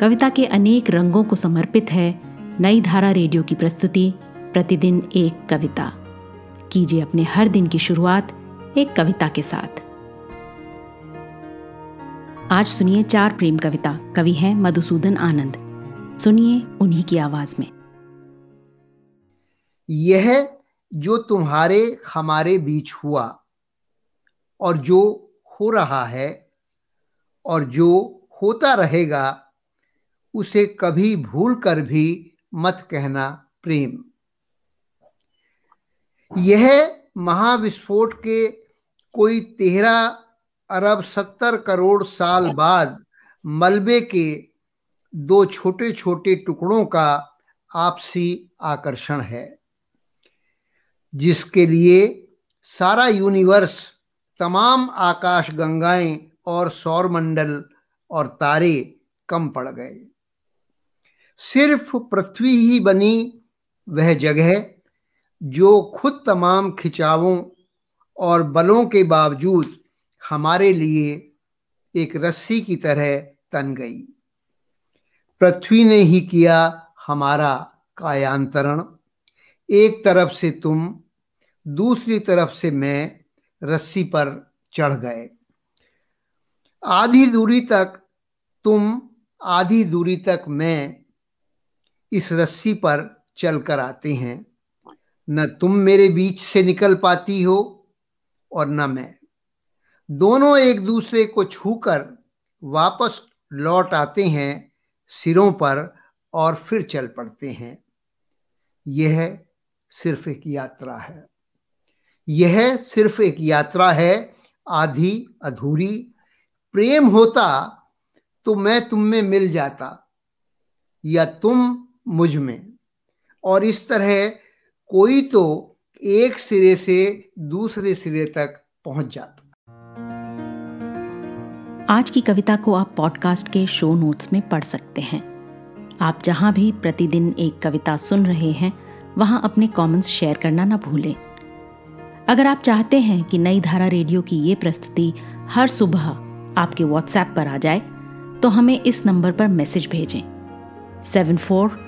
कविता के अनेक रंगों को समर्पित है नई धारा रेडियो की प्रस्तुति, प्रतिदिन एक कविता। कीजिए अपने हर दिन की शुरुआत एक कविता के साथ। आज सुनिए चार प्रेम कविता। कवि हैं मधुसूदन आनंद। सुनिए उन्हीं की आवाज़ में। यह जो तुम्हारे हमारे बीच हुआ और जो हो रहा है और जो होता रहेगा उसे कभी भूल कर भी मत कहना प्रेम। यह महाविस्फोट के कोई तेरह अरब सत्तर करोड़ साल बाद मलबे के दो छोटे छोटे टुकड़ों का आपसी आकर्षण है, जिसके लिए सारा यूनिवर्स, तमाम आकाश गंगाएँ और सौरमंडल और तारे कम पड़ गए। सिर्फ़ पृथ्वी ही बनी वह जगह जो खुद तमाम खिंचावों और बलों के बावजूद हमारे लिए एक रस्सी की तरह तन गई। पृथ्वी ने ही किया हमारा कायांतरण। एक तरफ़ से तुम, दूसरी तरफ़ से मैं रस्सी पर चढ़ गए। आधी दूरी तक तुम, आधी दूरी तक मैं इस रस्सी पर चलकर आते हैं। न तुम मेरे बीच से निकल पाती हो और न मैं। दोनों एक दूसरे को छूकर वापस लौट आते हैं सिरों पर और फिर चल पड़ते हैं। यह सिर्फ़ एक यात्रा है। यह सिर्फ़ एक यात्रा है, आधी अधूरी। प्रेम होता तो मैं तुम में मिल जाता, या तुम मुझमें। और इस तरह कोई तो एक सिरे से दूसरे सिरे तक पहुँच जाता। आज की कविता को आप पॉडकास्ट के शो नोट्स में पढ़ सकते हैं। आप जहाँ भी प्रतिदिन एक कविता सुन रहे हैं, वहाँ अपने कमेंट्स शेयर करना ना भूलें। अगर आप चाहते हैं कि नई धारा रेडियो की ये प्रस्तुति हर सुबह आपके व्हाट्सएप पर आ जाए तो हमें इस नंबर पर मैसेज भेजें। Seven four